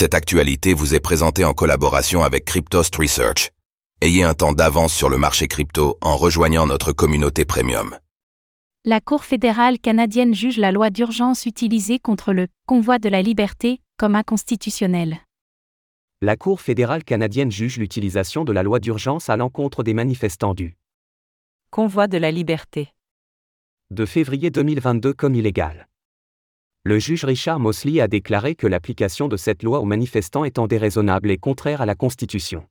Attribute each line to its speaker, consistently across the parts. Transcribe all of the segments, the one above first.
Speaker 1: Cette actualité vous est présentée en collaboration avec Cryptost Research. Ayez un temps d'avance sur le marché crypto en rejoignant notre communauté premium.
Speaker 2: La Cour fédérale canadienne juge la loi d'urgence utilisée contre le convoi de la liberté comme inconstitutionnelle.
Speaker 3: La Cour fédérale canadienne juge l'utilisation de la loi d'urgence à l'encontre des manifestants du
Speaker 4: convoi de la liberté
Speaker 3: de février 2022 comme illégale. Le juge Richard Mosley a déclaré que l'application de cette loi aux manifestants étant déraisonnable et contraire à la Constitution.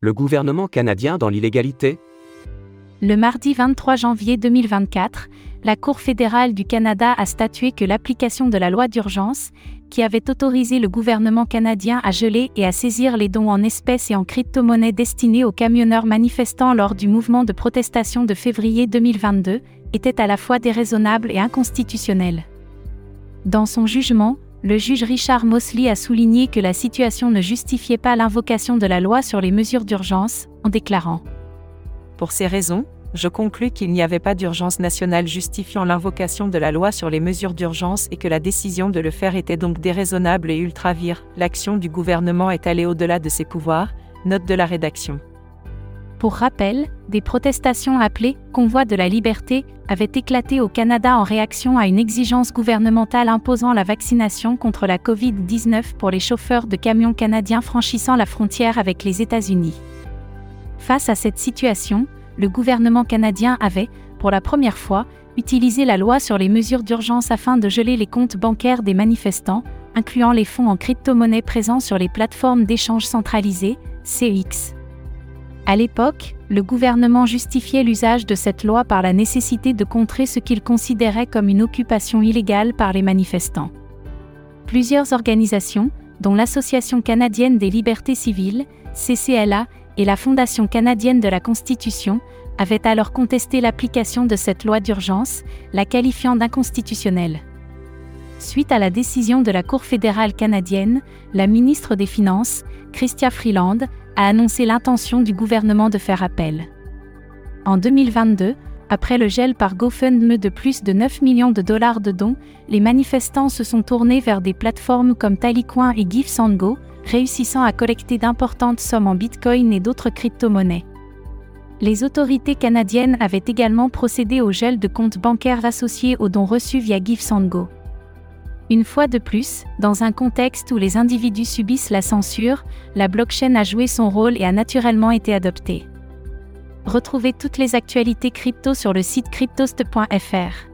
Speaker 3: Le gouvernement canadien dans l'illégalité
Speaker 2: Le mardi 23 janvier 2024, la Cour fédérale du Canada a statué que l'application de la loi d'urgence, qui avait autorisé le gouvernement canadien à geler et à saisir les dons en espèces et en crypto-monnaies destinés aux camionneurs manifestants lors du mouvement de protestation de février 2022, était à la fois déraisonnable et inconstitutionnelle. Dans son jugement, le juge Richard Mosley a souligné que la situation ne justifiait pas l'invocation de la loi sur les mesures d'urgence, en déclarant
Speaker 4: Pour ces raisons, je conclus qu'il n'y avait pas d'urgence nationale justifiant l'invocation de la loi sur les mesures d'urgence et que la décision de le faire était donc déraisonnable et ultra-vire. L'action du gouvernement est allée au-delà de ses pouvoirs, note de la rédaction.
Speaker 2: Pour rappel, des protestations appelées Convoi de la liberté avaient éclaté au Canada en réaction à une exigence gouvernementale imposant la vaccination contre la COVID-19 pour les chauffeurs de camions canadiens franchissant la frontière avec les États-Unis. Face à cette situation, le gouvernement canadien avait, pour la première fois, utilisé la loi sur les mesures d'urgence afin de geler les comptes bancaires des manifestants, incluant les fonds en crypto-monnaie présents sur les plateformes d'échange centralisées, CX. À l'époque, le gouvernement justifiait l'usage de cette loi par la nécessité de contrer ce qu'il considérait comme une occupation illégale par les manifestants. Plusieurs organisations, dont l'Association canadienne des libertés civiles, CCLA, et la Fondation canadienne de la Constitution, avaient alors contesté l'application de cette loi d'urgence, la qualifiant d'inconstitutionnelle. Suite à la décision de la Cour fédérale canadienne, la ministre des Finances, Chrystia Freeland, a annoncé l'intention du gouvernement de faire appel. En 2022, après le gel par GoFundMe de plus de 9 millions de dollars de dons, les manifestants se sont tournés vers des plateformes comme Talicoin et GiveSandGo, réussissant à collecter d'importantes sommes en Bitcoin et d'autres crypto-monnaies. Les autorités canadiennes avaient également procédé au gel de comptes bancaires associés aux dons reçus via GiveSandGo. Une fois de plus, dans un contexte où les individus subissent la censure, la blockchain a joué son rôle et a naturellement été adoptée. Retrouvez toutes les actualités crypto sur le site cryptost.fr.